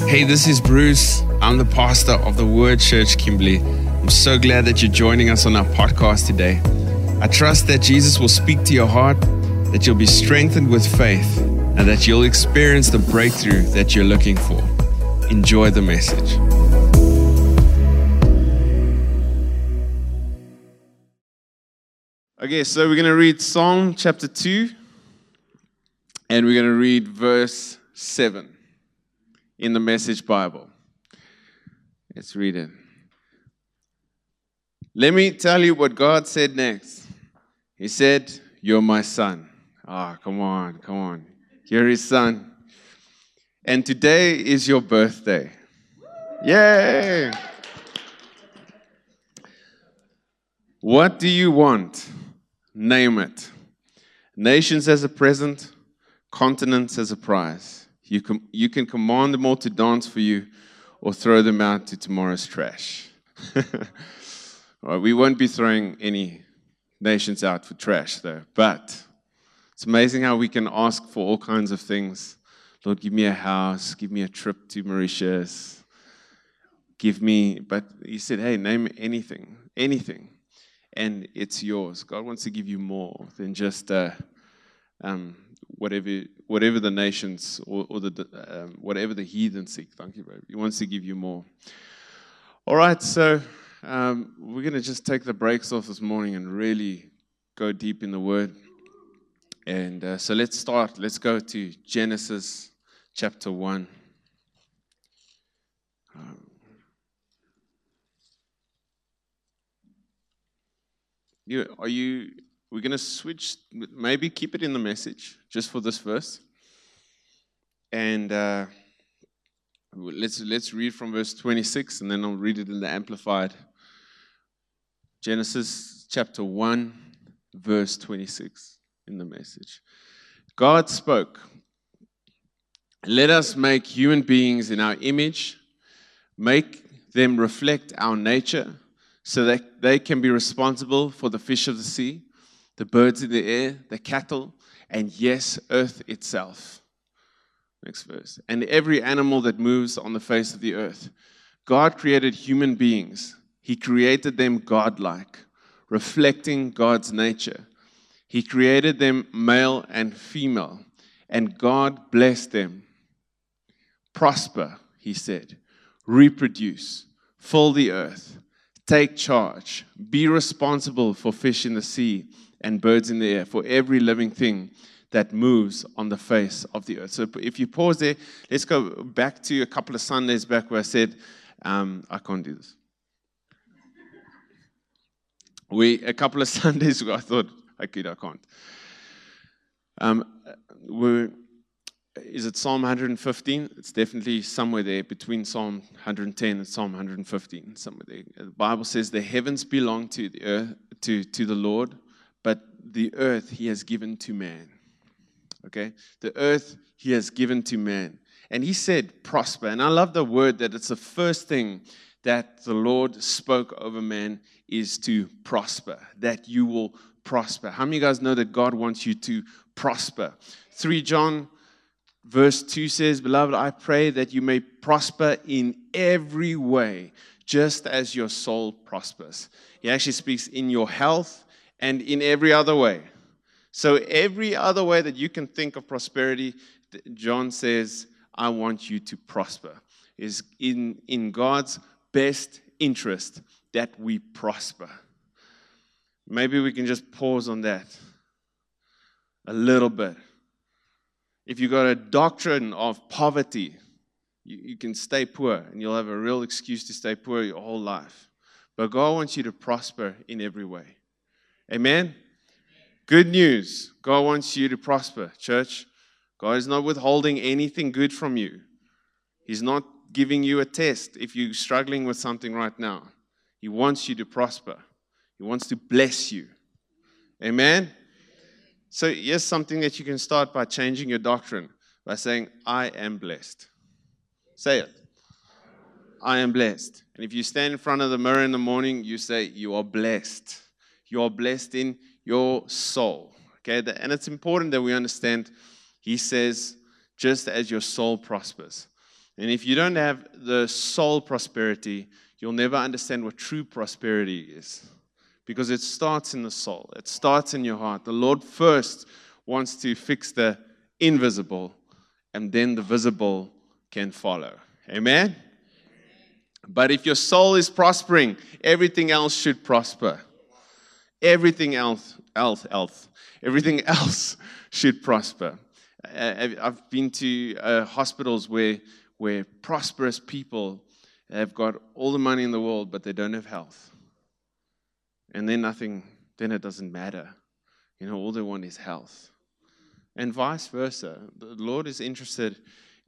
Hey, this is Bruce. I'm the pastor of the Word Church Kimberley. I'm so glad that you're joining us on our podcast today. I trust that Jesus will speak to your heart, that you'll be strengthened with faith, and that you'll experience the breakthrough that you're looking for. Enjoy the message. Okay, so we're going to read Psalm chapter 2, and we're going to read verse 7 in the Message Bible. Let's read it. Let me tell you what God said next. He said, You're my son. Ah, come on, come on. You're his son. And today is your birthday. Yay! What do you want? Name it. Nations as a present, continents as a prize. You can, you can command them all to dance for you or throw them out to tomorrow's trash. all right, we won't be throwing any nations out for trash, though. But it's amazing how we can ask for all kinds of things. Lord, give me a house, give me a trip to Mauritius, give me, but He said, hey, name anything, anything, and it's yours. God wants to give you more than just uh, um, whatever, whatever the nations or, or the um, whatever the heathen seek. Thank you, bro. He wants to give you more. All right, so um, we're going to just take the brakes off this morning and really go deep in the Word. And uh, so let's start. Let's go to Genesis chapter 1. Um, you, are you, we're going to switch, maybe keep it in the message just for this verse. And uh, let's, let's read from verse 26 and then I'll read it in the Amplified. Genesis chapter 1, verse 26 in the message. God spoke, Let us make human beings in our image, make them reflect our nature, so that they can be responsible for the fish of the sea, the birds in the air, the cattle, and yes, earth itself. Next verse. And every animal that moves on the face of the earth. God created human beings, He created them godlike, reflecting God's nature. He created them male and female, and God blessed them. Prosper, he said, reproduce, fill the earth, take charge, be responsible for fish in the sea and birds in the air, for every living thing that moves on the face of the earth. So if you pause there, let's go back to a couple of Sundays back where I said, um, I can't do this. We, a couple of Sundays ago, I thought, I could, I can't. Um, we're, is it Psalm 115? It's definitely somewhere there between Psalm 110 and Psalm 115. Somewhere there. The Bible says the heavens belong to the earth, to, to the Lord, the earth He has given to man. Okay, the earth He has given to man, and He said, "Prosper." And I love the word that it's the first thing that the Lord spoke over man is to prosper. That you will prosper. How many of you guys know that God wants you to prosper? 3 John verse 2 says, Beloved, I pray that you may prosper in every way, just as your soul prospers. He actually speaks in your health and in every other way. So, every other way that you can think of prosperity, John says, I want you to prosper. Is in, in God's best interest that we prosper. Maybe we can just pause on that a little bit. If you've got a doctrine of poverty, you, you, can stay poor and you'll have a real excuse to stay poor your whole life. But God wants you to prosper in every way. Amen? Good news. God wants you to prosper, church. God is not withholding anything good from you. He's not giving you a test if you're struggling with something right now. He wants you to prosper. He wants to bless you. Amen? So, here's something that you can start by changing your doctrine by saying, I am blessed. Say it. I am blessed. And if you stand in front of the mirror in the morning, you say, You are blessed. You are blessed in your soul. Okay? And it's important that we understand, he says, just as your soul prospers. And if you don't have the soul prosperity, you'll never understand what true prosperity is. Because it starts in the soul, it starts in your heart. The Lord first wants to fix the invisible, and then the visible can follow. Amen? But if your soul is prospering, everything else should prosper. Everything else, else, else, everything else should prosper. I've been to uh, hospitals where, where prosperous people have got all the money in the world, but they don't have health. And then nothing, then it doesn't matter. You know, all they want is health. And vice versa. The Lord is interested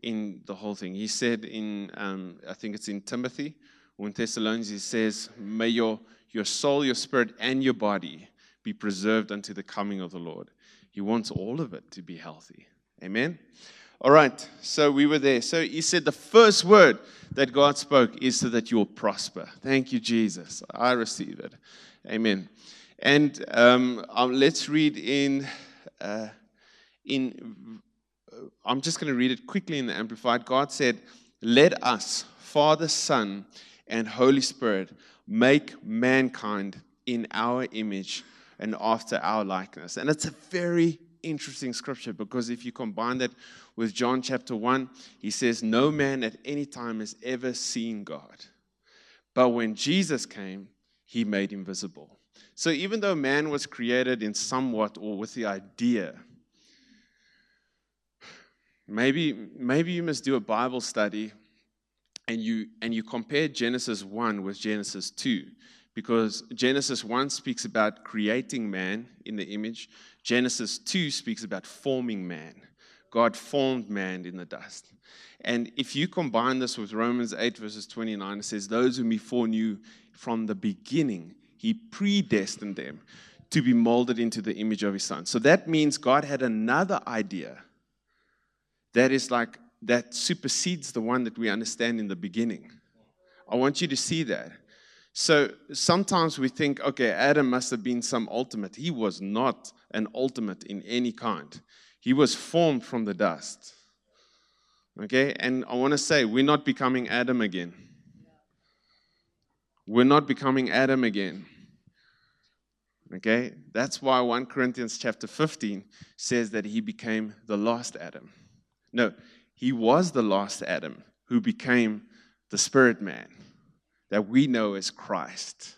in the whole thing. He said in, um, I think it's in Timothy, in Thessalonians, he says, May your, your soul, your spirit, and your body be preserved unto the coming of the Lord. He wants all of it to be healthy. Amen? All right, so we were there. So he said the first word that God spoke is so that you'll prosper. Thank you, Jesus. I receive it. Amen. And um, um, let's read in. Uh, in I'm just going to read it quickly in the Amplified. God said, Let us, Father, Son, and Holy Spirit, make mankind in our image and after our likeness. And it's a very interesting scripture because if you combine that with John chapter 1, he says, No man at any time has ever seen God. But when Jesus came, he made him visible. So even though man was created in somewhat or with the idea Maybe, maybe you must do a Bible study and you, and you compare Genesis 1 with Genesis 2 because Genesis 1 speaks about creating man in the image, Genesis 2 speaks about forming man. God formed man in the dust. And if you combine this with Romans 8, verses 29, it says, Those whom he foreknew from the beginning, he predestined them to be molded into the image of his son. So that means God had another idea that is like, that supersedes the one that we understand in the beginning. I want you to see that. So sometimes we think, okay, Adam must have been some ultimate. He was not an ultimate in any kind, he was formed from the dust. Okay, and I want to say, we're not becoming Adam again. We're not becoming Adam again. Okay, that's why 1 Corinthians chapter 15 says that he became the last Adam. No, he was the last Adam who became the spirit man that we know as Christ.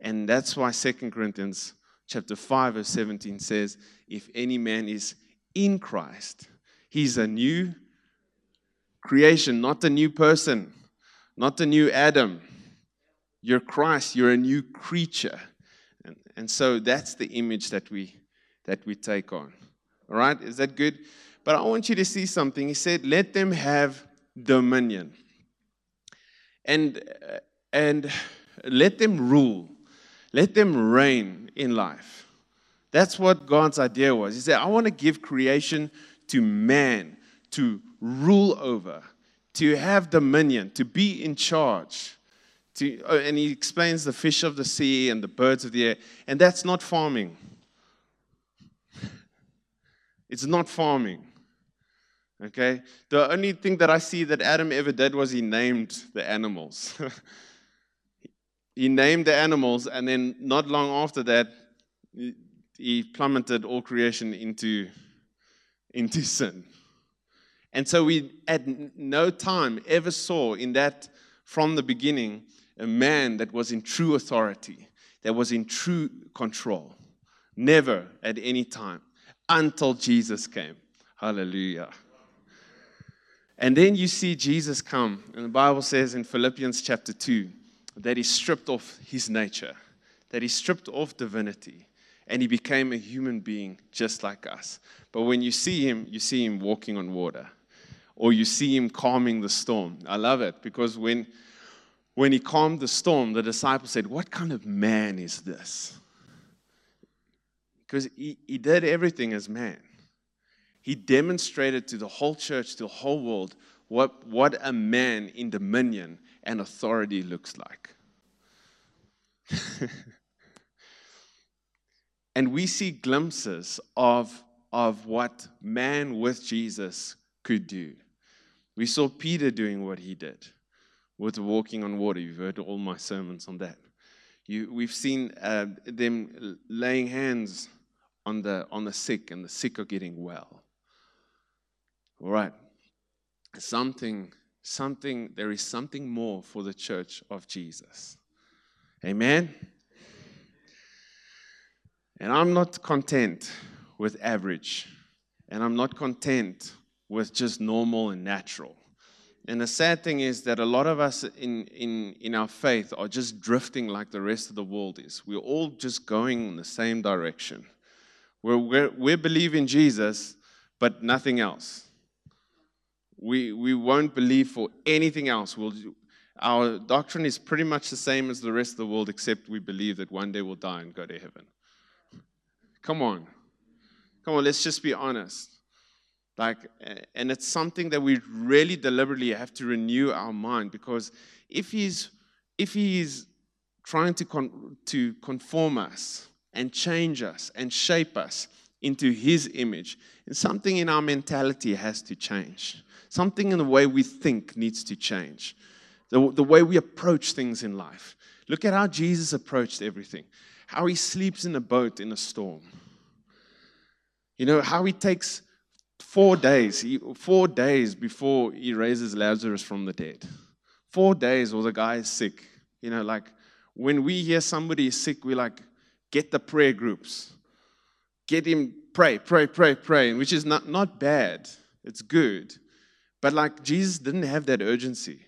And that's why 2 Corinthians chapter 5 verse 17 says, if any man is in Christ, he's a new creation, not a new person, not a new Adam. You're Christ, you're a new creature. And, and so that's the image that we that we take on. All right? Is that good? But I want you to see something. He said, Let them have dominion. And, uh, and let them rule. Let them reign in life. That's what God's idea was. He said, I want to give creation to man to rule over, to have dominion, to be in charge. To, uh, and he explains the fish of the sea and the birds of the air. And that's not farming. It's not farming. Okay? The only thing that I see that Adam ever did was he named the animals. he named the animals, and then not long after that, he plummeted all creation into, into sin. And so we at no time ever saw in that from the beginning a man that was in true authority, that was in true control. Never at any time until Jesus came. Hallelujah. And then you see Jesus come, and the Bible says in Philippians chapter 2 that he stripped off his nature, that he stripped off divinity, and he became a human being just like us. But when you see him, you see him walking on water, or you see him calming the storm. I love it because when, when he calmed the storm, the disciples said, What kind of man is this? Because he, he did everything as man he demonstrated to the whole church, to the whole world, what, what a man in dominion and authority looks like. and we see glimpses of, of what man with Jesus could do. We saw Peter doing what he did with walking on water. You've heard all my sermons on that. You, we've seen uh, them laying hands on the, on the sick, and the sick are getting well. All right. Something, something, there is something more for the church of Jesus. Amen. And I'm not content with average, and I'm not content with just normal and natural. And the sad thing is that a lot of us in, in, in our faith are just drifting like the rest of the world is. We're all just going in the same direction. We're, we're, we believe in Jesus, but nothing else. We, we won't believe for anything else. We'll, our doctrine is pretty much the same as the rest of the world, except we believe that one day we'll die and go to heaven. Come on. Come on, let's just be honest. Like, and it's something that we really deliberately have to renew our mind because if he's if he's trying to con- to conform us and change us and shape us into his image, and something in our mentality has to change. Something in the way we think needs to change. The, the way we approach things in life. Look at how Jesus approached everything. How he sleeps in a boat in a storm. You know, how he takes Four days, four days before he raises Lazarus from the dead. Four days or the guy is sick. You know, like when we hear somebody is sick, we like, get the prayer groups. Get him, pray, pray, pray, pray, which is not, not bad. It's good. But like Jesus didn't have that urgency.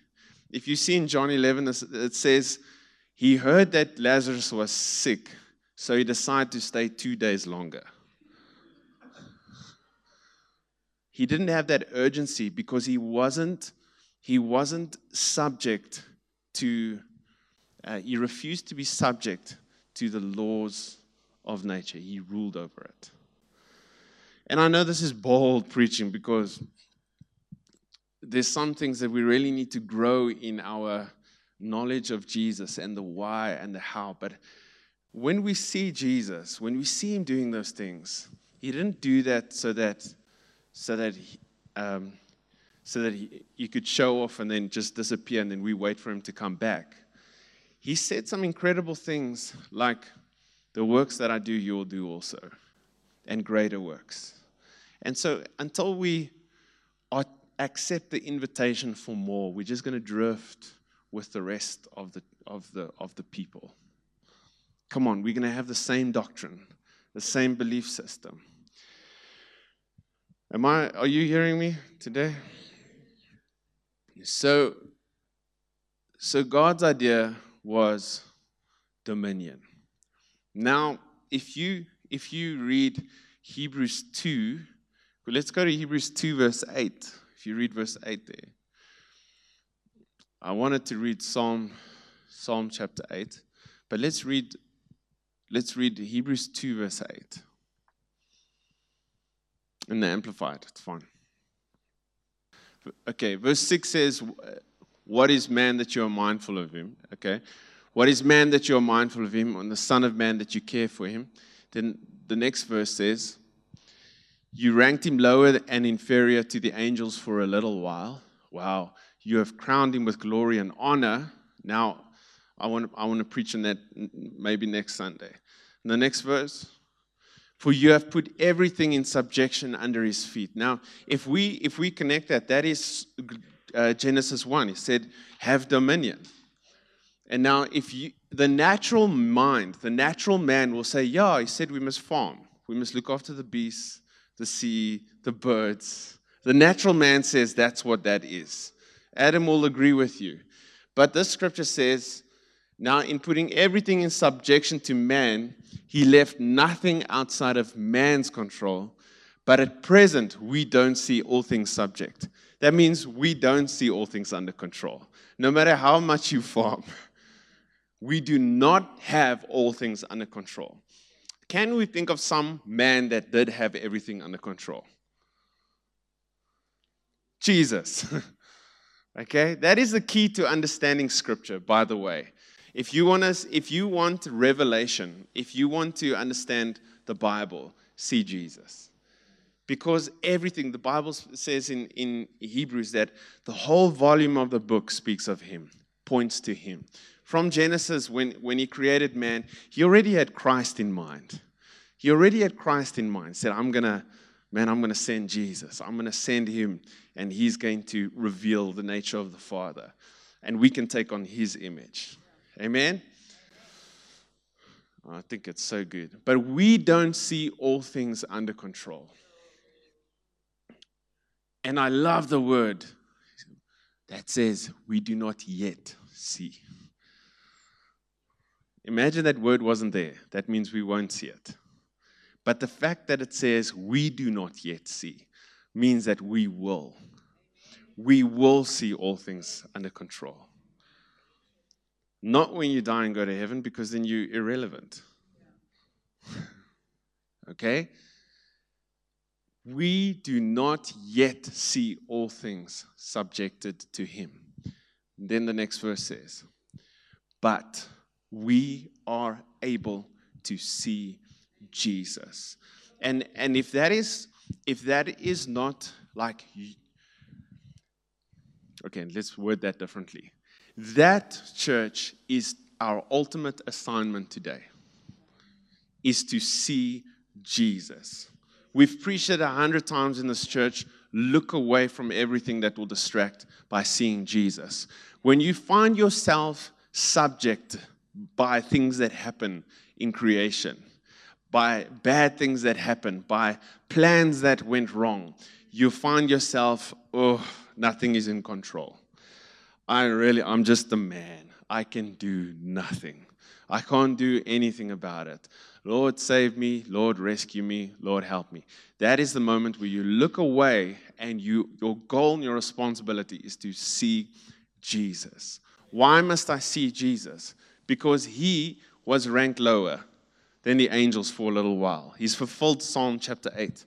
If you see in John 11, it says, he heard that Lazarus was sick, so he decided to stay two days longer. he didn't have that urgency because he wasn't he wasn't subject to uh, he refused to be subject to the laws of nature he ruled over it and i know this is bold preaching because there's some things that we really need to grow in our knowledge of jesus and the why and the how but when we see jesus when we see him doing those things he didn't do that so that so that he, um, so that he, he could show off and then just disappear, and then we wait for him to come back. He said some incredible things like, The works that I do, you'll do also, and greater works. And so until we accept the invitation for more, we're just going to drift with the rest of the, of, the, of the people. Come on, we're going to have the same doctrine, the same belief system. Am I are you hearing me today? So so God's idea was dominion. Now, if you if you read Hebrews 2, let's go to Hebrews 2 verse 8. You read verse 8 there. I wanted to read Psalm Psalm chapter 8, but let's read let's read Hebrews 2 verse 8. In the Amplified, it's fine. Okay, verse 6 says, What is man that you are mindful of him? Okay. What is man that you are mindful of him, and the Son of Man that you care for him? Then the next verse says, You ranked him lower and inferior to the angels for a little while. Wow. You have crowned him with glory and honor. Now, I want, I want to preach on that maybe next Sunday. And the next verse, for you have put everything in subjection under his feet. Now, if we if we connect that, that is uh, Genesis 1. He said, have dominion. And now, if you, the natural mind, the natural man will say, yeah, he said we must farm. We must look after the beasts, the sea, the birds. The natural man says that's what that is. Adam will agree with you. But this scripture says, now, in putting everything in subjection to man, he left nothing outside of man's control. But at present, we don't see all things subject. That means we don't see all things under control. No matter how much you farm, we do not have all things under control. Can we think of some man that did have everything under control? Jesus. okay? That is the key to understanding scripture, by the way. If you want us, if you want revelation, if you want to understand the Bible, see Jesus. Because everything, the Bible says in, in Hebrews that the whole volume of the book speaks of him, points to him. From Genesis, when, when he created man, he already had Christ in mind. He already had Christ in mind. Said, I'm going to, man, I'm going to send Jesus. I'm going to send him, and he's going to reveal the nature of the Father. And we can take on his image. Amen? I think it's so good. But we don't see all things under control. And I love the word that says, we do not yet see. Imagine that word wasn't there. That means we won't see it. But the fact that it says we do not yet see means that we will. We will see all things under control. Not when you die and go to heaven, because then you're irrelevant. okay? We do not yet see all things subjected to him. Then the next verse says, But we are able to see Jesus. And, and if that is if that is not like okay, let's word that differently. That church is our ultimate assignment today is to see Jesus. We've preached it a hundred times in this church. Look away from everything that will distract by seeing Jesus. When you find yourself subject by things that happen in creation, by bad things that happen, by plans that went wrong, you find yourself, oh, nothing is in control. I really, I'm just a man. I can do nothing. I can't do anything about it. Lord, save me. Lord, rescue me. Lord, help me. That is the moment where you look away and you, your goal and your responsibility is to see Jesus. Why must I see Jesus? Because he was ranked lower than the angels for a little while. He's fulfilled Psalm chapter 8.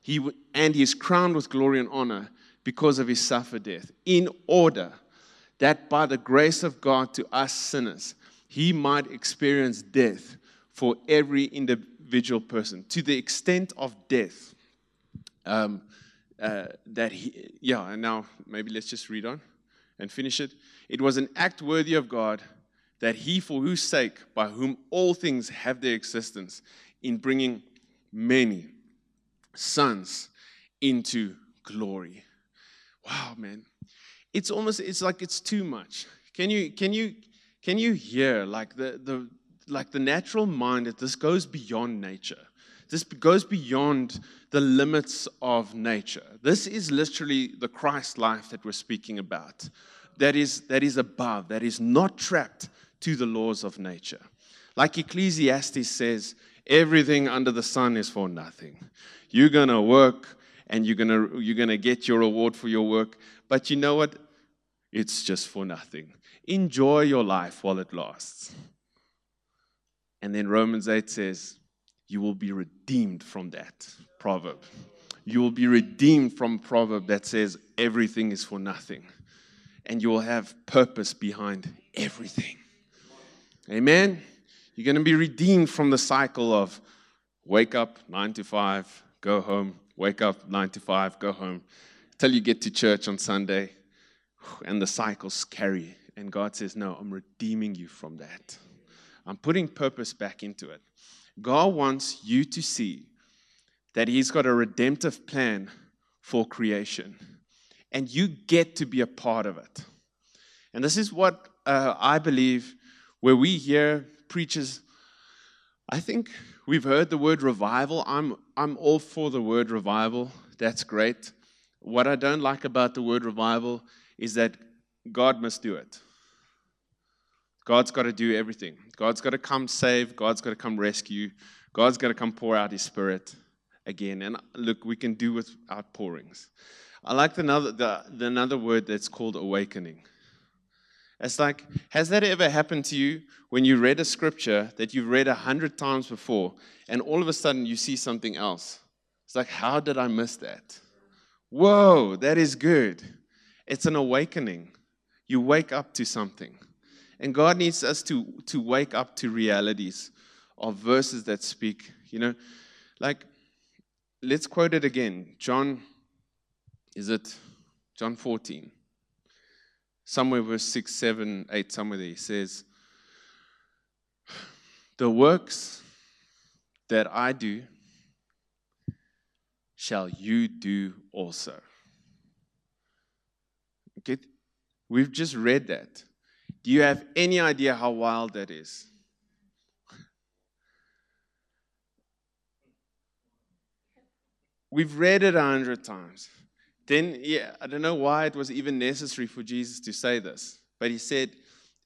He, and he is crowned with glory and honor because of his suffered death, in order that by the grace of God to us sinners, he might experience death for every individual person to the extent of death. Um, uh, that he, yeah, and now maybe let's just read on and finish it. It was an act worthy of God that he, for whose sake, by whom all things have their existence, in bringing many sons into glory. Wow, man it's almost it's like it's too much. Can you can you can you hear like the the like the natural mind that this goes beyond nature? This goes beyond the limits of nature. This is literally the Christ life that we're speaking about. That is that is above, that is not trapped to the laws of nature. Like Ecclesiastes says, everything under the sun is for nothing. You're gonna work and you're gonna you're gonna get your reward for your work. But you know what? It's just for nothing. Enjoy your life while it lasts. And then Romans 8 says, You will be redeemed from that proverb. You will be redeemed from proverb that says everything is for nothing. And you will have purpose behind everything. Amen. You're going to be redeemed from the cycle of wake up, nine to five, go home, wake up, nine to five, go home, till you get to church on Sunday, and the cycles carry. And God says, No, I'm redeeming you from that. I'm putting purpose back into it. God wants you to see that He's got a redemptive plan for creation, and you get to be a part of it. And this is what uh, I believe where we hear preachers. I think we've heard the word revival. I'm, I'm all for the word revival. That's great. What I don't like about the word revival is that God must do it. God's got to do everything. God's got to come save. God's got to come rescue. God's got to come pour out His Spirit again. And look, we can do with outpourings. I like the another, the, the another word that's called awakening. It's like, has that ever happened to you when you read a scripture that you've read a hundred times before, and all of a sudden you see something else? It's like, how did I miss that? Whoa, that is good. It's an awakening. You wake up to something. And God needs us to, to wake up to realities of verses that speak, you know, like let's quote it again. John, is it John 14? Somewhere verse 6, 7, 8, somewhere there, he says, The works that I do shall you do also. Okay, we've just read that. Do you have any idea how wild that is? We've read it a hundred times. Then, yeah, I don't know why it was even necessary for Jesus to say this, but he said,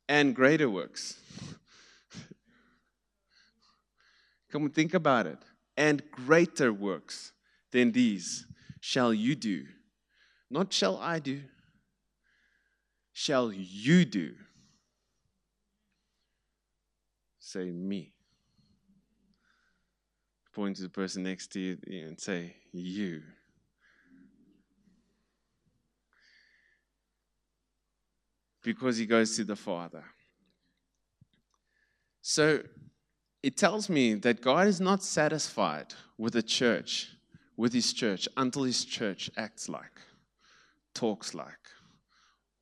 and greater works. Come and think about it. And greater works than these shall you do. Not shall I do, shall you do. Say me. Point to the person next to you and say, You. Because he goes to the Father. So it tells me that God is not satisfied with the church, with his church, until his church acts like, talks like,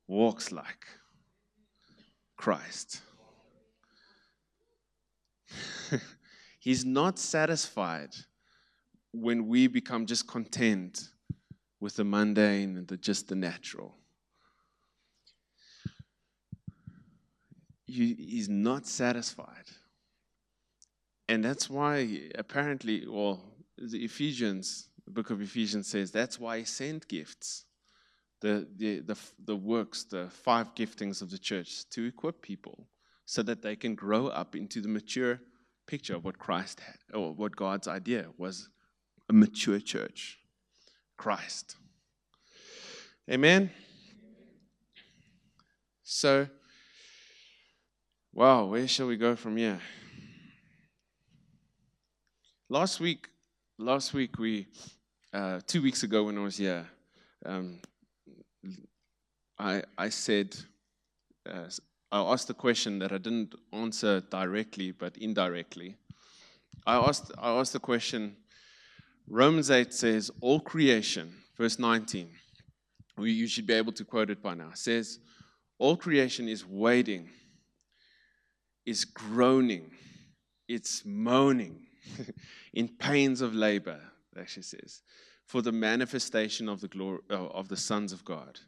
walks like Christ. He's not satisfied when we become just content with the mundane and the, just the natural. He, he's not satisfied. And that's why, apparently, well, the Ephesians, the book of Ephesians says that's why he sent gifts, the, the, the, the works, the five giftings of the church to equip people so that they can grow up into the mature picture of what Christ had, or what God's idea was a mature church. Christ. Amen? So, wow, where shall we go from here? Last week, last week we, uh, two weeks ago when I was here, um, I I said, uh, I asked a question that I didn't answer directly, but indirectly. I asked I asked the question. Romans eight says, "All creation," verse nineteen. You should be able to quote it by now. Says, "All creation is waiting, is groaning, it's moaning." in pains of labor, actually says, for the manifestation of the glory uh, of the sons of God.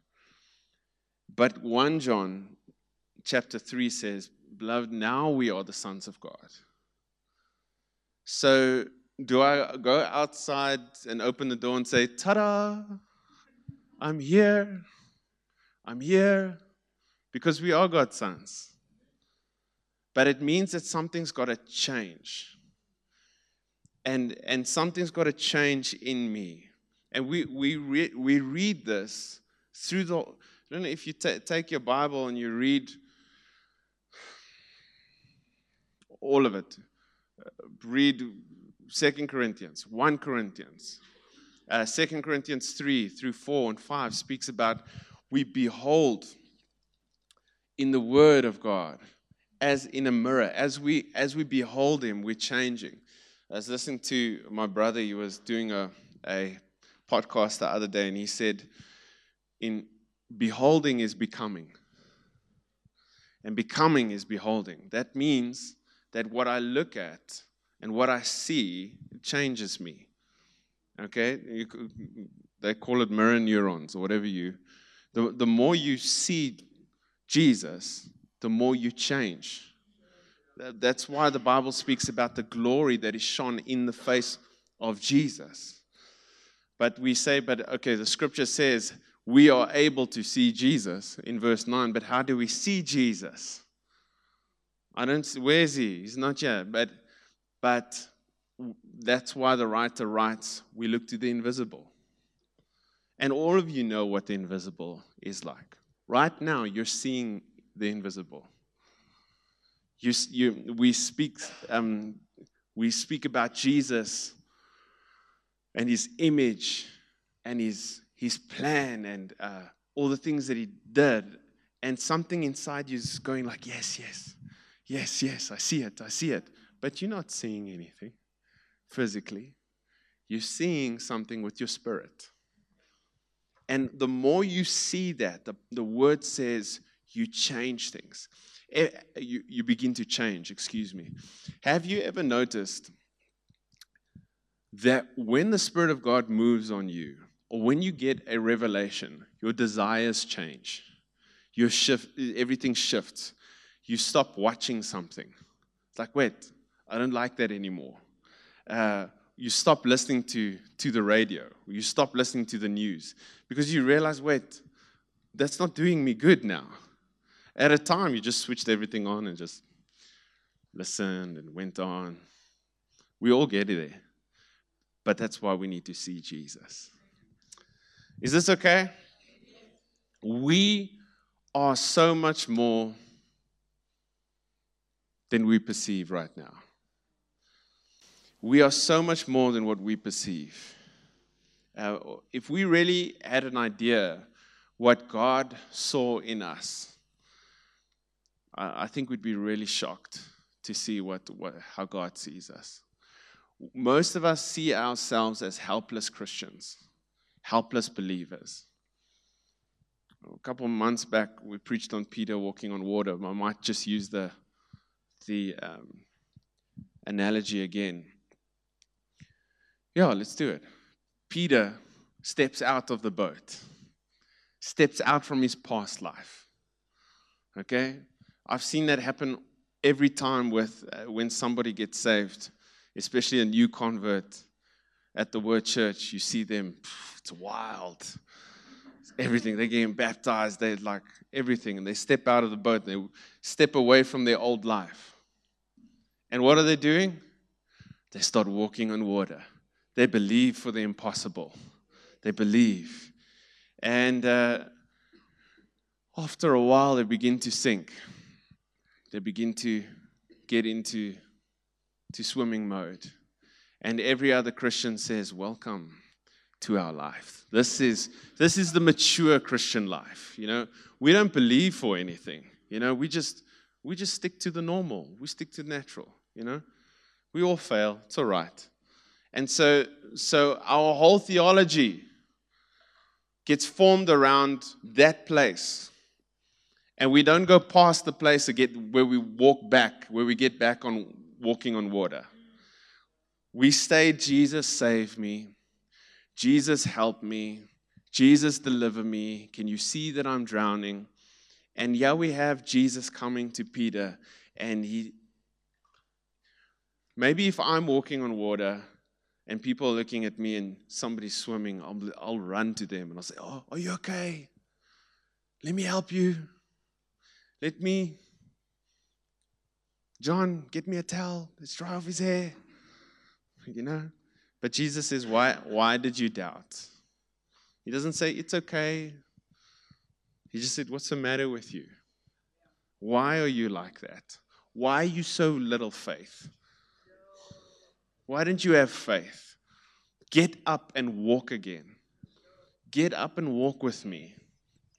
But 1 John chapter 3 says, Beloved, now we are the sons of God. So, do I go outside and open the door and say, Ta da, I'm here, I'm here, because we are God's sons. But it means that something's got to change and and something's got to change in me. And we we re- we read this through the. I don't know if you t- take your Bible and you read all of it. Uh, read Second Corinthians, 1 Corinthians, uh, 2 Corinthians 3 through 4 and 5 speaks about we behold in the Word of God as in a mirror. As we, as we behold Him, we're changing. I was listening to my brother, he was doing a, a podcast the other day, and he said, In beholding is becoming. And becoming is beholding. That means that what I look at and what I see changes me. Okay? You, they call it mirror neurons or whatever you. The, the more you see Jesus, the more you change. That's why the Bible speaks about the glory that is shone in the face of Jesus. But we say, but okay, the scripture says we are able to see Jesus in verse 9, but how do we see Jesus? I don't see, where is he? He's not here. But, but that's why the writer writes, we look to the invisible. And all of you know what the invisible is like. Right now, you're seeing the invisible. You, you, we, speak, um, we speak about Jesus and his image and his, his plan and uh, all the things that he did. And something inside you is going like, yes, yes, yes, yes, I see it, I see it. But you're not seeing anything physically. You're seeing something with your spirit. And the more you see that, the, the word says you change things. Eh, you, you begin to change, excuse me. Have you ever noticed that when the Spirit of God moves on you, or when you get a revelation, your desires change? Your shift, everything shifts. You stop watching something. It's like, wait, I don't like that anymore. Uh, you stop listening to, to the radio. You stop listening to the news because you realize, wait, that's not doing me good now. At a time, you just switched everything on and just listened and went on. We all get it there. But that's why we need to see Jesus. Is this okay? We are so much more than we perceive right now. We are so much more than what we perceive. Uh, if we really had an idea what God saw in us, I, think we'd be really shocked to see what, what, how God sees us. Most of us see ourselves as helpless Christians, helpless believers. A couple of months back, we preached on Peter walking on water. I might just use the, the um, analogy again. Yeah, let's do it. Peter steps out of the boat, steps out from his past life. Okay? I've seen that happen every time with uh, when somebody gets saved, especially a new convert at the Word Church. You see them, it's wild. It's everything. They're getting baptized. They're like everything. And they step out of the boat. They step away from their old life. And what are they doing? They start walking on water. They believe for the impossible. They believe. And uh, after a while, they begin to sink. They begin to get into to swimming mode. And every other Christian says, Welcome to our life. This is, this is the mature Christian life. You know, we don't believe for anything. You know, we just we just stick to the normal. We stick to natural, you know. We all fail. It's all right. And so, so our whole theology gets formed around that place. And we don't go past the place again where we walk back, where we get back on walking on water. We say, Jesus, save me. Jesus, help me. Jesus, deliver me. Can you see that I'm drowning? And yeah, we have Jesus coming to Peter, and he. Maybe if I'm walking on water and people are looking at me and somebody's swimming, I'll, I'll run to them and I'll say, Oh, are you okay? Let me help you. Let me, John, get me a towel. Let's dry off his hair. You know? But Jesus says, Why, why did you doubt? He doesn't say, It's okay. He just said, What's the matter with you? Why are you like that? Why are you so little faith? Why didn't you have faith? Get up and walk again. Get up and walk with me.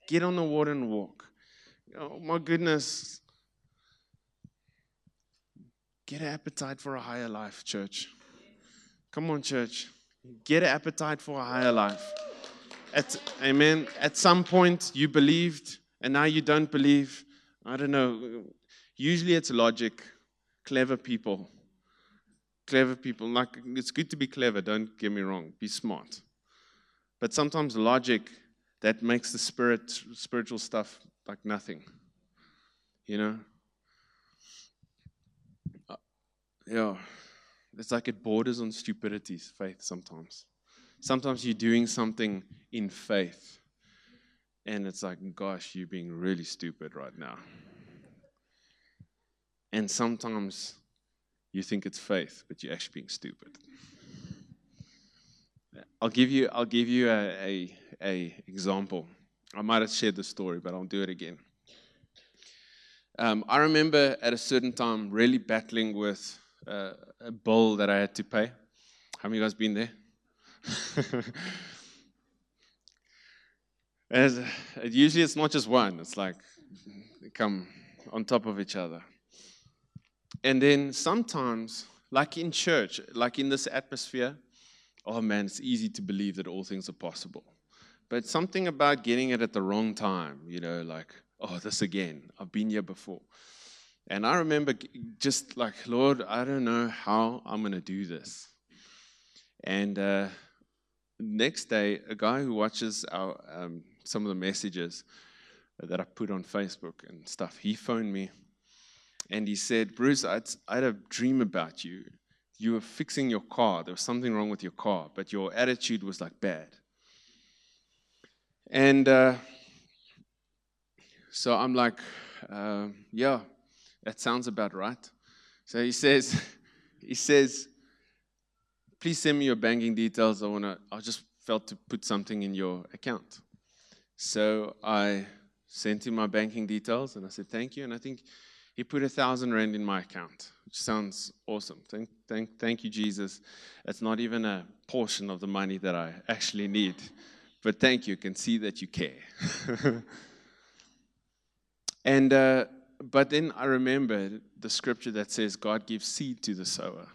Get on the water and walk. Oh my goodness. Get an appetite for a higher life, church. Come on, church. Get an appetite for a higher life. At, amen. At some point, you believed, and now you don't believe. I don't know. Usually, it's logic, clever people clever people. Like, it's good to be clever, don't get me wrong, be smart. But sometimes logic that makes the spirit, spiritual stuff like nothing. You know? Uh, yeah. It's like it borders on stupidity's faith sometimes. Sometimes you're doing something in faith, and it's like, gosh, you're being really stupid right now. And sometimes you think it's faith, but you're actually being stupid. I'll give you, I'll give you a, a, a example. I might have shared the story, but I'll do it again. Um, I remember at a certain time really battling with uh, a bill that I had to pay. How many of you guys been there? As, usually it's not just one, it's like they come on top of each other. And then sometimes, like in church, like in this atmosphere, oh man, it's easy to believe that all things are possible. But something about getting it at the wrong time, you know, like, oh, this again. I've been here before. And I remember just like, Lord, I don't know how I'm going to do this. And uh, next day, a guy who watches our, um, some of the messages that I put on Facebook and stuff, he phoned me and he said, Bruce, I'd, I had a dream about you. You were fixing your car. There was something wrong with your car, but your attitude was like bad. And uh, so I'm like, uh, yeah, that sounds about right. So he says, he says, please send me your banking details. I wanna, I just felt to put something in your account. So I sent him my banking details and I said, thank you. And I think he put a thousand rand in my account, which sounds awesome. Thank, thank, thank you, Jesus. It's not even a portion of the money that I actually need. But thank you, can see that you care. and uh, but then I remembered the scripture that says God gives seed to the sower.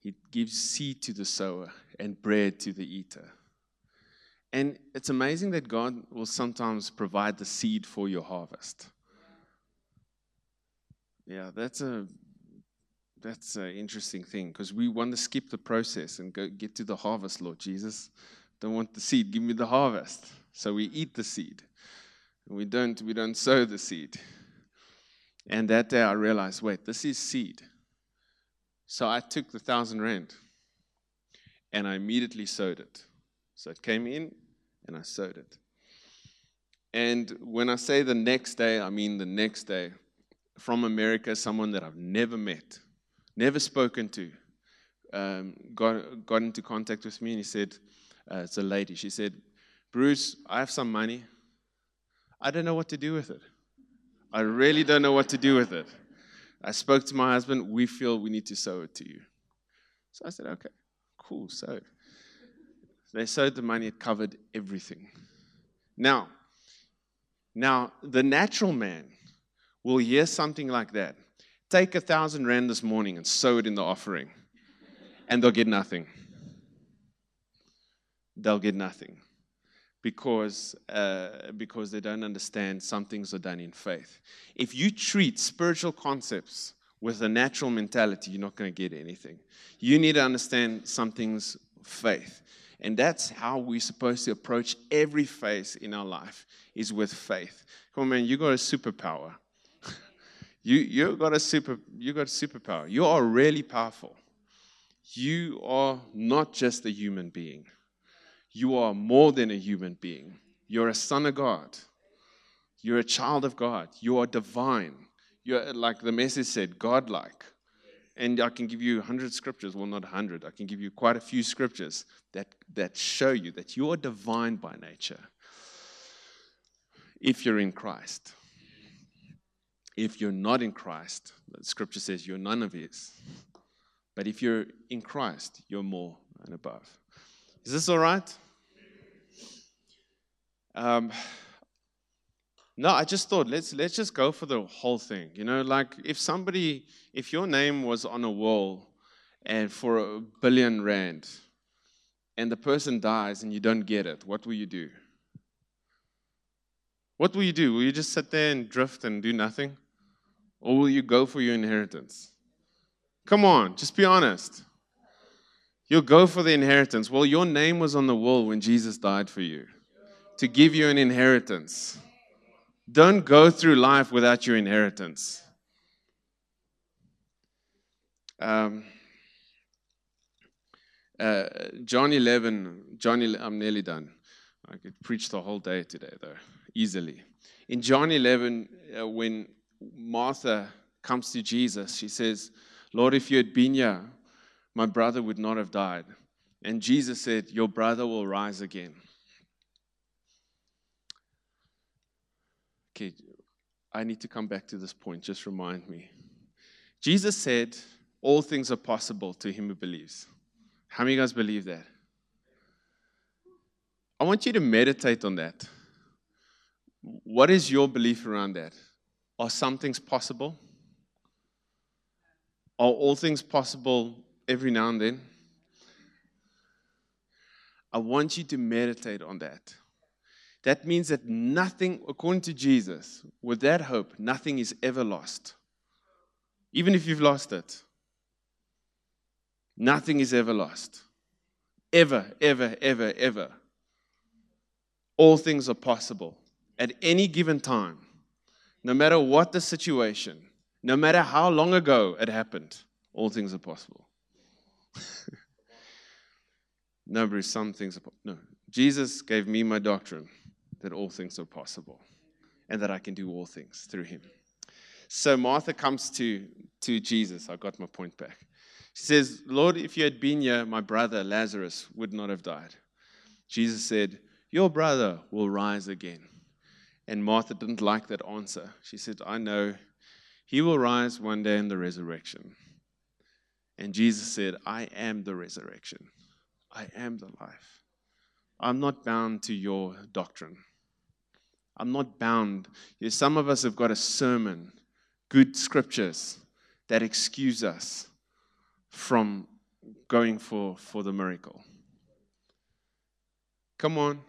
He gives seed to the sower and bread to the eater. And it's amazing that God will sometimes provide the seed for your harvest. Yeah, that's a that's an interesting thing because we want to skip the process and go get to the harvest, Lord Jesus. Don't want the seed, give me the harvest. So we eat the seed. We don't, we don't sow the seed. And that day I realized, wait, this is seed. So I took the thousand rand and I immediately sowed it. So it came in and I sowed it. And when I say the next day, I mean the next day. From America, someone that I've never met, never spoken to, um, got, got into contact with me and he said, uh, It's a lady. She said, Bruce, I have some money. I don't know what to do with it. I really don't know what to do with it. I spoke to my husband. We feel we need to sow it to you. So I said, okay, cool, sow They sowed the money, it covered everything. Now, now the natural man will hear something like that. Take a thousand rand this morning and sow it in the offering, and they'll get nothing. They'll get nothing because, uh, because they don't understand some things are done in faith. If you treat spiritual concepts with a natural mentality, you're not going to get anything. You need to understand some things faith. And that's how we're supposed to approach every phase in our life is with faith. Come on, man, you got a superpower. You you got a super you got superpower. You are really powerful. You are not just a human being. You are more than a human being. You're a son of God. You're a child of God. You are divine. You're, like the message said, godlike. And I can give you 100 scriptures, well, not 100, I can give you quite a few scriptures that, that show you that you are divine by nature if you're in Christ. If you're not in Christ, the scripture says you're none of His. But if you're in Christ, you're more and above. Is this all right? Um, no, I just thought let's let's just go for the whole thing. You know, like if somebody, if your name was on a wall, and for a billion rand, and the person dies and you don't get it, what will you do? What will you do? Will you just sit there and drift and do nothing, or will you go for your inheritance? Come on, just be honest. You'll go for the inheritance. Well, your name was on the wall when Jesus died for you to give you an inheritance. Don't go through life without your inheritance. Um, uh, John 11, John, I'm nearly done. I could preach the whole day today, though, easily. In John 11, uh, when Martha comes to Jesus, she says, Lord, if you had been here, my brother would not have died. And Jesus said, Your brother will rise again. Okay, I need to come back to this point. Just remind me. Jesus said, All things are possible to him who believes. How many of you guys believe that? I want you to meditate on that. What is your belief around that? Are some things possible? Are all things possible every now and then. I want you to meditate on that. That means that nothing, according to Jesus, with that hope, nothing is ever lost. Even if you've lost it, nothing is ever lost. Ever, ever, ever, ever. All things are possible at any given time, no matter what the situation, no matter how long ago it happened, all things are possible. no, Bruce, some things are po- no. Jesus gave me my doctrine that all things are possible and that I can do all things through him. So Martha comes to, to Jesus. I got my point back. She says, Lord, if you had been here, my brother Lazarus would not have died. Jesus said, Your brother will rise again. And Martha didn't like that answer. She said, I know he will rise one day in the resurrection. And Jesus said, I am the resurrection. I am the life. I'm not bound to your doctrine. I'm not bound. you Some of us have got a sermon, good scriptures that excuse us from going for, for the miracle. Come on.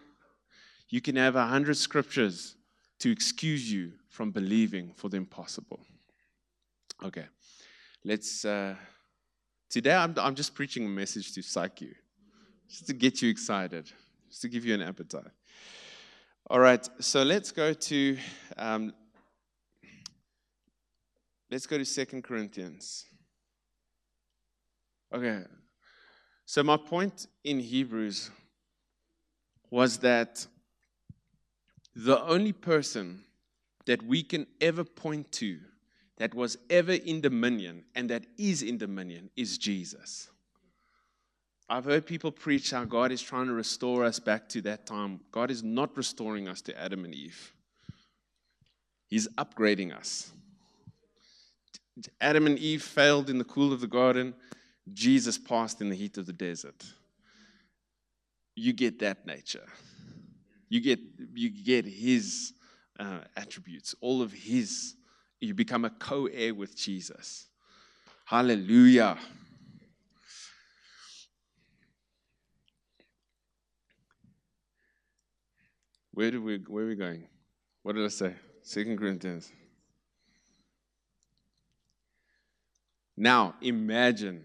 You can have a hundred scriptures to excuse you from believing for the impossible. Okay, let's. Uh, today, I'm, I'm just preaching a message to psych you, just to get you excited, just to give you an appetite. All right, so let's go to um, let's go to Second Corinthians. Okay, so my point in Hebrews was that the only person that we can ever point to that was ever in dominion and that is in dominion is Jesus. I've heard people preach how God is trying to restore us back to that time. God is not restoring us to Adam and Eve, He's upgrading us. Adam and Eve failed in the cool of the garden, Jesus passed in the heat of the desert. You get that nature. You get, you get his uh, attributes, all of his. You become a co heir with Jesus. Hallelujah. Where do we where are we going? What did I say? Second Corinthians. Now imagine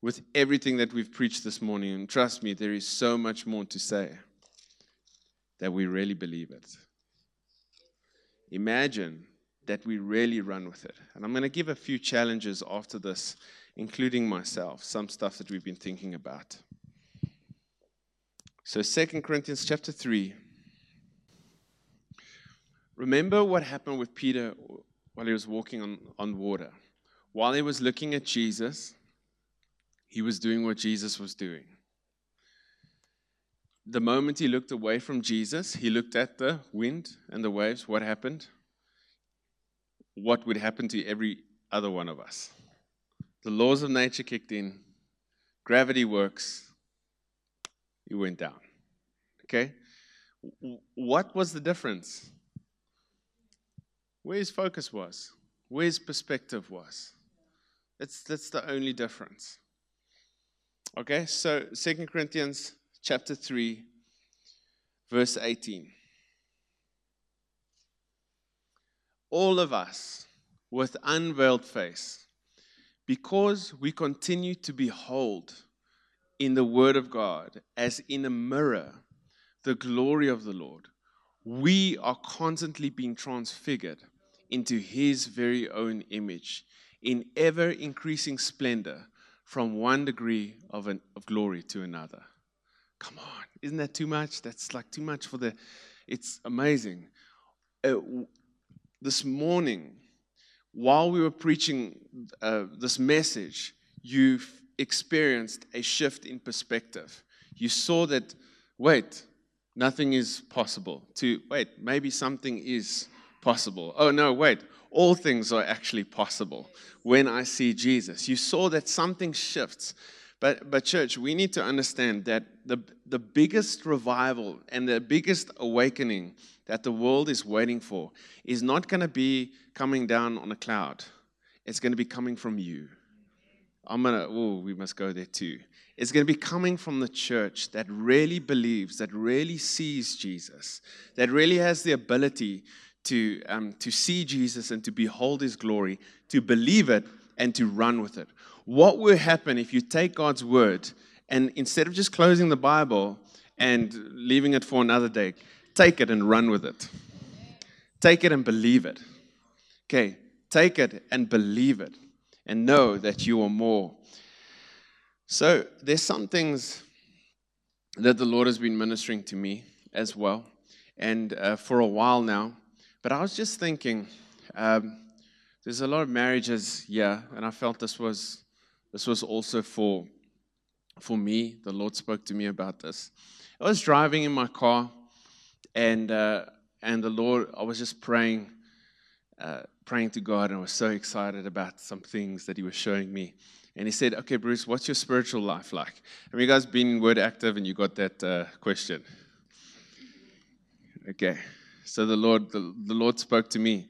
with everything that we've preached this morning, and trust me, there is so much more to say that we really believe it. Imagine that we really run with it. And I'm going to give a few challenges after this, including myself, some stuff that we've been thinking about. So 2 Corinthians chapter 3. Remember what happened with Peter while he was walking on, on water. While he was looking at Jesus, he was doing what Jesus was doing. The moment he looked away from Jesus, he looked at the wind and the waves. What happened? What would happen to every other one of us? The laws of nature kicked in, gravity works, he went down. Okay? What was the difference? Where his focus was, where his perspective was. That's, that's the only difference. Okay, so Second Corinthians chapter 3, verse 18. All of us with unveiled face, because we continue to behold in the Word of God as in a mirror the glory of the Lord, we are constantly being transfigured into His very own image in ever increasing splendor from one degree of, an, of glory to another. Come on, isn't that too much? That's like too much for the. It's amazing. Uh, this morning, while we were preaching uh, this message, you experienced a shift in perspective. You saw that, wait, nothing is possible, to, wait, maybe something is possible. Oh, no, wait, all things are actually possible when I see Jesus. You saw that something shifts. But, but church, we need to understand that the, the biggest revival and the biggest awakening that the world is waiting for is not going to be coming down on a cloud. It's going to be coming from you. I'm gonna, oh, we must go there too. It's going to be coming from the church that really believes, that really sees Jesus, that really has the ability to, um, to see Jesus and to behold his glory, to believe it and to run with it. What will happen if you take God's word and instead of just closing the Bible and leaving it for another day, take it and run with it? Take it and believe it. Okay, take it and believe it and know that you are more so there's some things that the Lord has been ministering to me as well, and uh, for a while now. But I was just thinking, um, there's a lot of marriages, yeah, and I felt this was this was also for for me. The Lord spoke to me about this. I was driving in my car, and uh, and the Lord, I was just praying, uh, praying to God, and I was so excited about some things that He was showing me. And he said, Okay, Bruce, what's your spiritual life like? Have you guys been Word Active and you got that uh, question? Okay. So the Lord, the, the Lord spoke to me.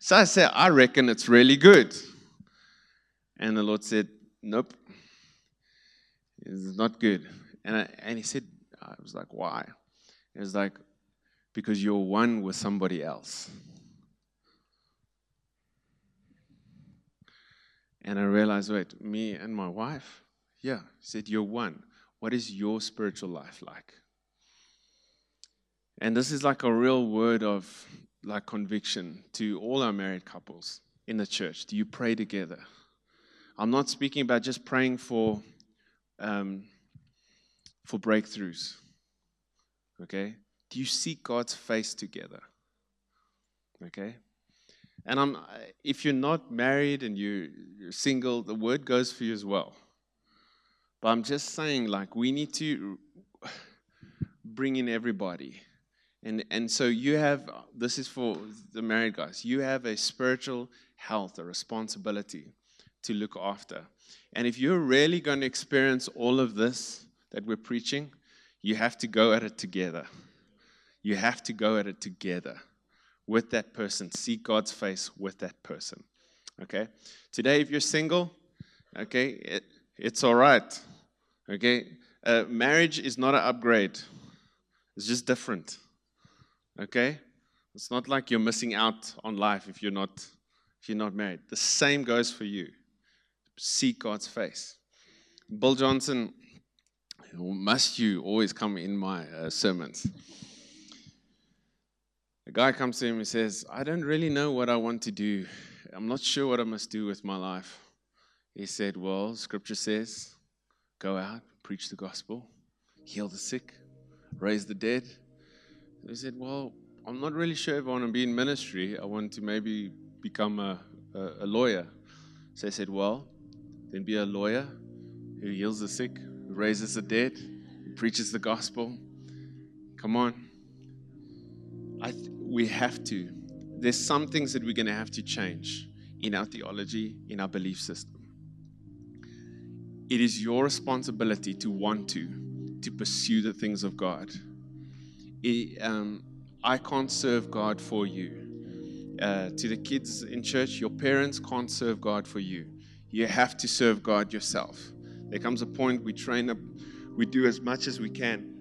So I said, I reckon it's really good. And the Lord said, Nope. It's not good. And, I, and he said, I was like, Why? It was like, Because you're one with somebody else. And I realized, wait, me and my wife? Yeah. He said, You're one. What is your spiritual life like? And this is like a real word of like conviction to all our married couples in the church. Do you pray together? I'm not speaking about just praying for um, for breakthroughs. Okay? Do you seek God's face together? Okay? And I'm, if you're not married and you, you're single, the word goes for you as well. But I'm just saying, like, we need to bring in everybody. And, and so you have, this is for the married guys, you have a spiritual health, a responsibility to look after. And if you're really going to experience all of this that we're preaching, you have to go at it together. You have to go at it together with that person. Seek God's face with that person. Okay? Today, if you're single, okay, it, it's all right. Okay? Uh, marriage is not an upgrade, it's just different. Okay? It's not like you're missing out on life if you're not if you're not married. The same goes for you. Seek God's face. Bill Johnson, must you always come in my uh, sermons? A guy comes to him and says, I don't really know what I want to do. I'm not sure what I must do with my life. He said, Well, scripture says, go out, preach the gospel, heal the sick, raise the dead. he said, Well, I'm not really sure if I want to be in ministry. I want to maybe become a, a, a lawyer. So I said, Well, then be a lawyer who heals the sick, who raises the dead, who preaches the gospel. Come on. I th- we have to. There's some things that we're going to have to change in our theology, in our belief system. It is your responsibility to want to, to pursue the things of God. It, um, I can't serve God for you. Uh, to the kids in church, your parents can't serve God for you. You have to serve God yourself. There comes a point we train up, we do as much as we can,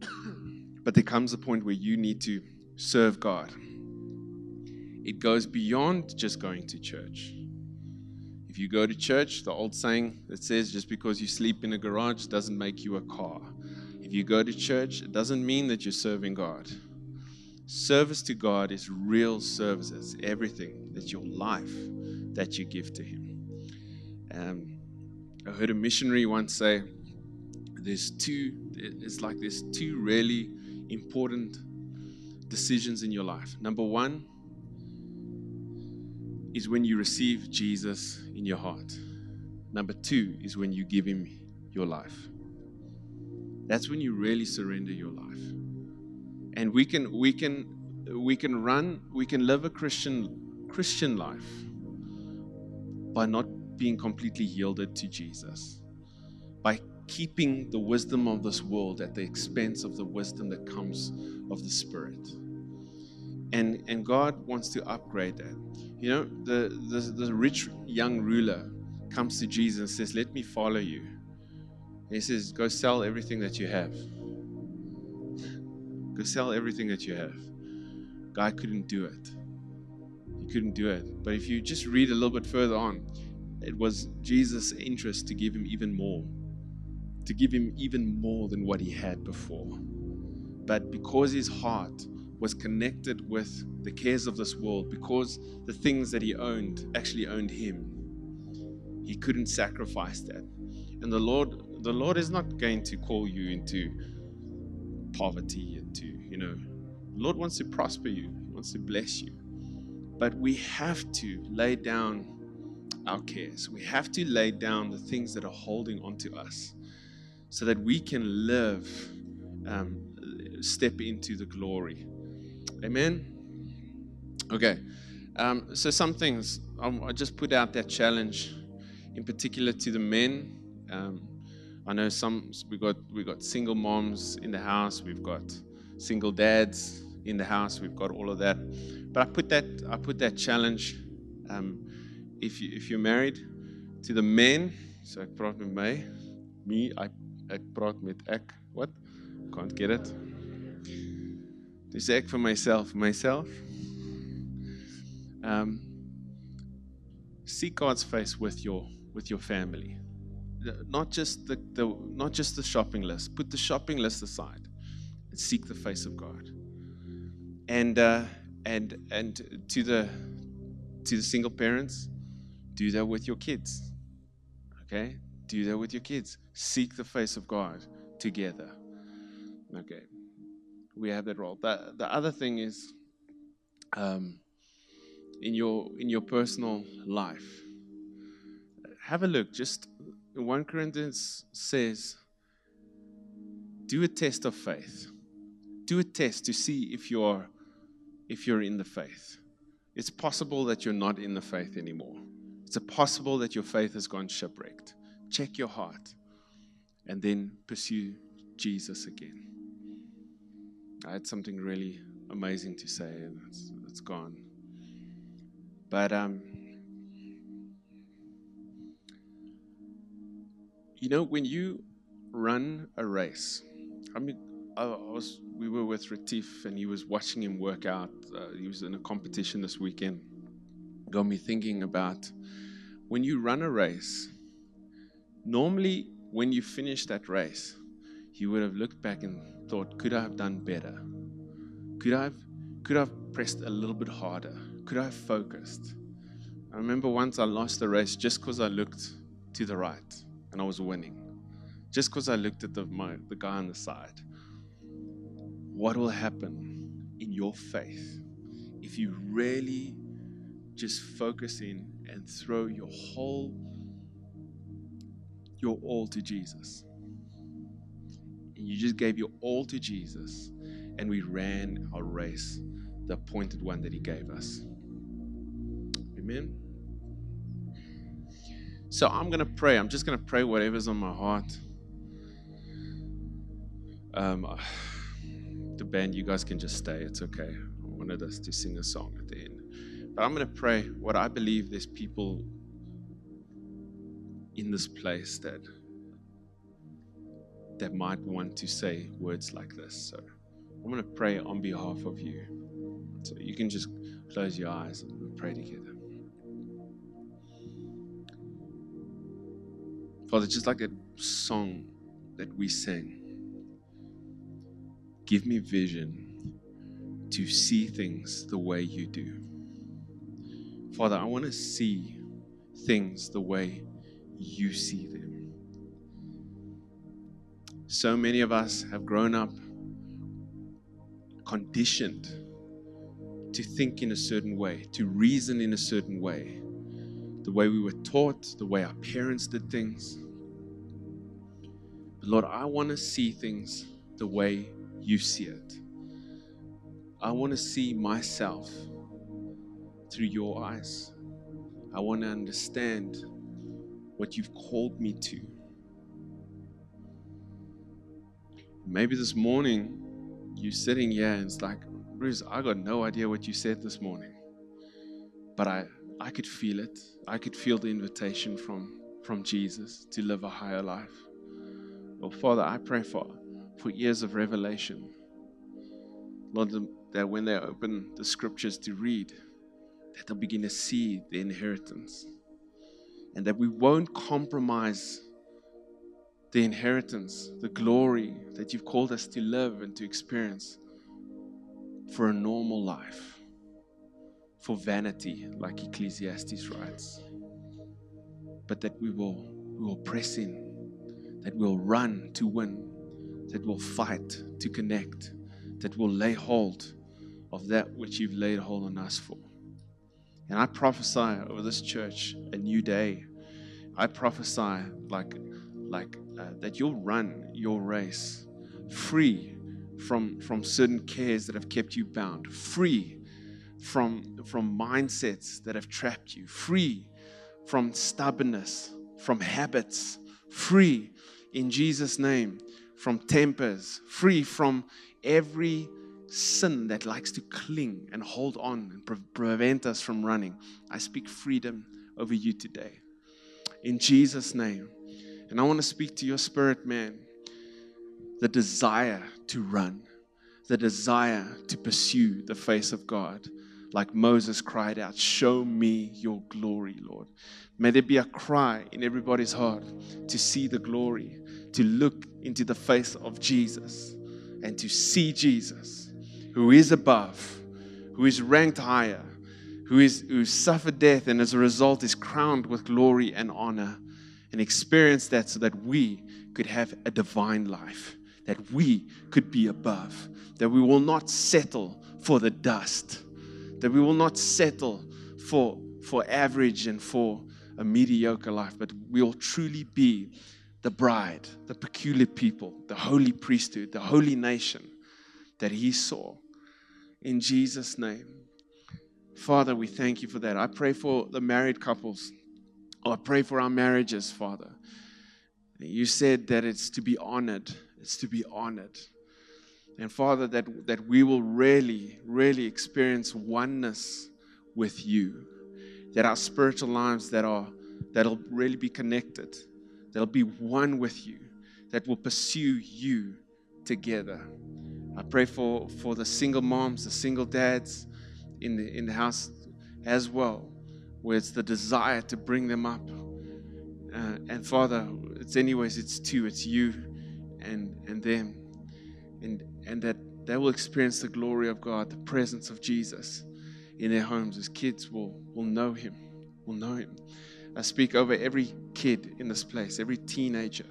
but there comes a point where you need to serve God. It goes beyond just going to church. If you go to church, the old saying that says just because you sleep in a garage doesn't make you a car. If you go to church, it doesn't mean that you're serving God. Service to God is real service, it's everything. That's your life that you give to Him. Um, I heard a missionary once say, "There's two. It's like there's two really important decisions in your life. Number one is when you receive Jesus in your heart. Number two is when you give him your life. That's when you really surrender your life. And we can we can we can run, we can live a Christian Christian life by not being completely yielded to Jesus. By keeping the wisdom of this world at the expense of the wisdom that comes of the Spirit. And, and God wants to upgrade that. You know, the, the, the rich young ruler comes to Jesus and says, Let me follow you. And he says, Go sell everything that you have. Go sell everything that you have. Guy couldn't do it. He couldn't do it. But if you just read a little bit further on, it was Jesus' interest to give him even more, to give him even more than what he had before. But because his heart was connected with the cares of this world, because the things that he owned actually owned him, he couldn't sacrifice that. And the Lord, the Lord is not going to call you into poverty and to, you know, the Lord wants to prosper you, He wants to bless you. But we have to lay down our cares. We have to lay down the things that are holding onto us so that we can live, um, step into the glory. Amen. Okay. Um, so some things um, I just put out that challenge, in particular to the men. Um, I know some we got we got single moms in the house. We've got single dads in the house. We've got all of that. But I put that I put that challenge. Um, if you if you're married, to the men. So ek praat met my, me. I ek praat met ek. What? Can't get it. Dis ek vir myself, myself. Um, seek God's face with your with your family. Not just the, the not just the shopping list. Put the shopping list aside and seek the face of God. And uh, and and to the to the single parents, do that with your kids. Okay? Do that with your kids. Seek the face of God together. Okay. We have that role. The, the other thing is um, in your in your personal life. Have a look. Just 1 Corinthians says, do a test of faith. Do a test to see if you're if you're in the faith. It's possible that you're not in the faith anymore. It's possible that your faith has gone shipwrecked. Check your heart and then pursue Jesus again. I had something really amazing to say, and it's, it's gone. But um, you know, when you run a race, I mean, I, was we were with Retief, and he was watching him work out. Uh, he was in a competition this weekend. Got me thinking about when you run a race. Normally, when you finish that race, you would have looked back and thought, could I have done better? Could I have, could I have pressed a little bit harder? Could I have focused? I remember once I lost the race just because I looked to the right and I was winning. Just because I looked at the, my, the guy on the side. What will happen in your faith if you really just focus in and throw your whole, your all to Jesus? And you just gave your all to Jesus and we ran our race, the appointed one that He gave us. Amen. So I'm going to pray. I'm just going to pray whatever's on my heart. Um, the band, you guys can just stay. It's okay. I wanted us to sing a song. But I'm going to pray what I believe there's people in this place that that might want to say words like this. So I'm going to pray on behalf of you. So you can just close your eyes and pray together. Father, just like that song that we sang, give me vision to see things the way you do. Father, I want to see things the way you see them. So many of us have grown up conditioned to think in a certain way, to reason in a certain way, the way we were taught, the way our parents did things. But Lord, I want to see things the way you see it. I want to see myself through your eyes. I want to understand what you've called me to. Maybe this morning you're sitting here and it's like, Bruce, I got no idea what you said this morning. But I, I could feel it. I could feel the invitation from, from Jesus to live a higher life. Well, Father, I pray for, for ears of revelation. Lord, that when they open the scriptures to read, that they'll begin to see the inheritance. And that we won't compromise the inheritance, the glory that you've called us to live and to experience for a normal life, for vanity, like Ecclesiastes writes. But that we will, we will press in, that we'll run to win, that we'll fight to connect, that we'll lay hold of that which you've laid hold on us for. And I prophesy over this church a new day. I prophesy like, like uh, that you'll run your race free from, from certain cares that have kept you bound, free from, from mindsets that have trapped you, free from stubbornness, from habits, free in Jesus' name from tempers, free from every sin that likes to cling and hold on and pre- prevent us from running. I speak freedom over you today. In Jesus' name. And I want to speak to your spirit, man. The desire to run, the desire to pursue the face of God. Like Moses cried out, Show me your glory, Lord. May there be a cry in everybody's heart to see the glory, to look into the face of Jesus, and to see Jesus, who is above, who is ranked higher, who, is, who suffered death, and as a result is crowned with glory and honor, and experienced that so that we could have a divine life, that we could be above, that we will not settle for the dust that we will not settle for, for average and for a mediocre life, but we will truly be the bride, the peculiar people, the holy priesthood, the holy nation that He saw. In Jesus' name. Father, we thank you for that. I pray for the married couples. I pray for our marriages, Father. You said that it's to be honored. It's to be honored. And Father, that, that we will really, really experience oneness with you. That our spiritual lives that are that'll really be connected, that'll be one with you, that will pursue you together. I pray for, for the single moms, the single dads in the in the house as well, where it's the desire to bring them up. Uh, and Father, it's anyways, it's two, it's you and and them. And and that they will experience the glory of God, the presence of Jesus in their homes as kids will, will know Him, will know Him. I speak over every kid in this place, every teenager.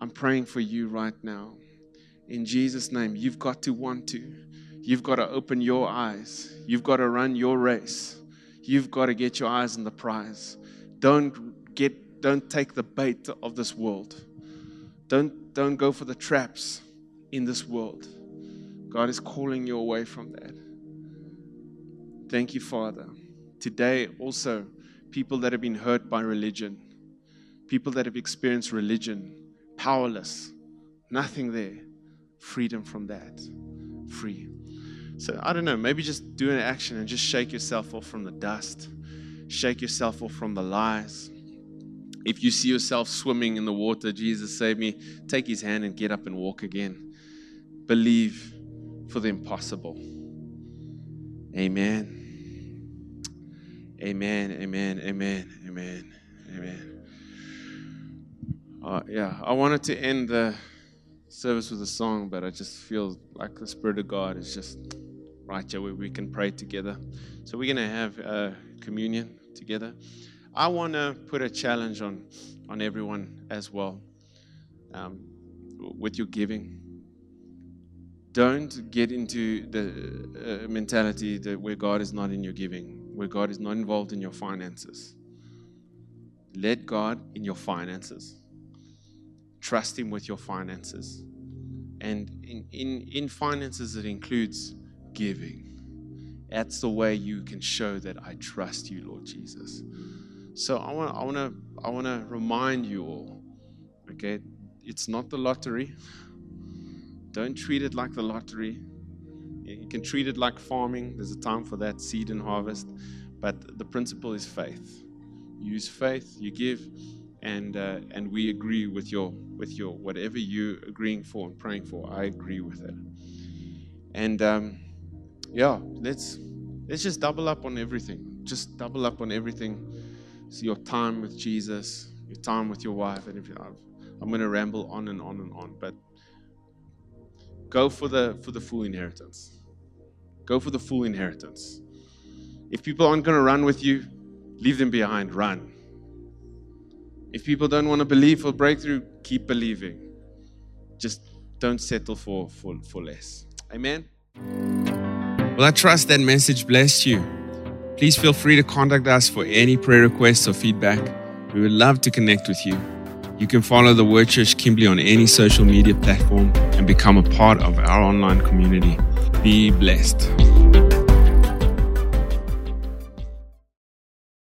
I'm praying for you right now. In Jesus' name, you've got to want to. You've got to open your eyes. You've got to run your race. You've got to get your eyes on the prize. Don't get don't take the bait of this world. Don't, don't go for the traps in this world. God is calling you away from that. Thank you, Father. Today, also, people that have been hurt by religion, people that have experienced religion, powerless, nothing there, freedom from that, free. So, I don't know, maybe just do an action and just shake yourself off from the dust, shake yourself off from the lies if you see yourself swimming in the water, Jesus save me, take his hand and get up and walk again. Believe for the impossible. Amen. Amen. Amen. Amen. Amen. Amen. Uh, yeah, I wanted to end the service with a song, but I just feel like the Spirit of God is just right here where we can pray together. So we're going to have uh, communion together. I want to put a challenge on, on everyone as well um, with your giving. Don't get into the uh, mentality that where God is not in your giving, where God is not involved in your finances. Let God in your finances. Trust Him with your finances. And in, in, in finances, it includes giving. That's the way you can show that I trust you, Lord Jesus. So I want I want to I want to remind you all, okay? It's not the lottery. Don't treat it like the lottery. You can treat it like farming. There's a time for that seed and harvest, but the principle is faith. use faith, you give, and uh, and we agree with your with your whatever you're agreeing for and praying for. I agree with it. And um, yeah, let's let's just double up on everything. Just double up on everything. So your time with Jesus, your time with your wife, and everything. I'm going to ramble on and on and on, but go for the for the full inheritance. Go for the full inheritance. If people aren't going to run with you, leave them behind. Run. If people don't want to believe for breakthrough, keep believing. Just don't settle for, for, for less. Amen. Well, I trust that message blessed you. Please feel free to contact us for any prayer requests or feedback. We would love to connect with you. You can follow the Word Church Kimberley on any social media platform and become a part of our online community. Be blessed.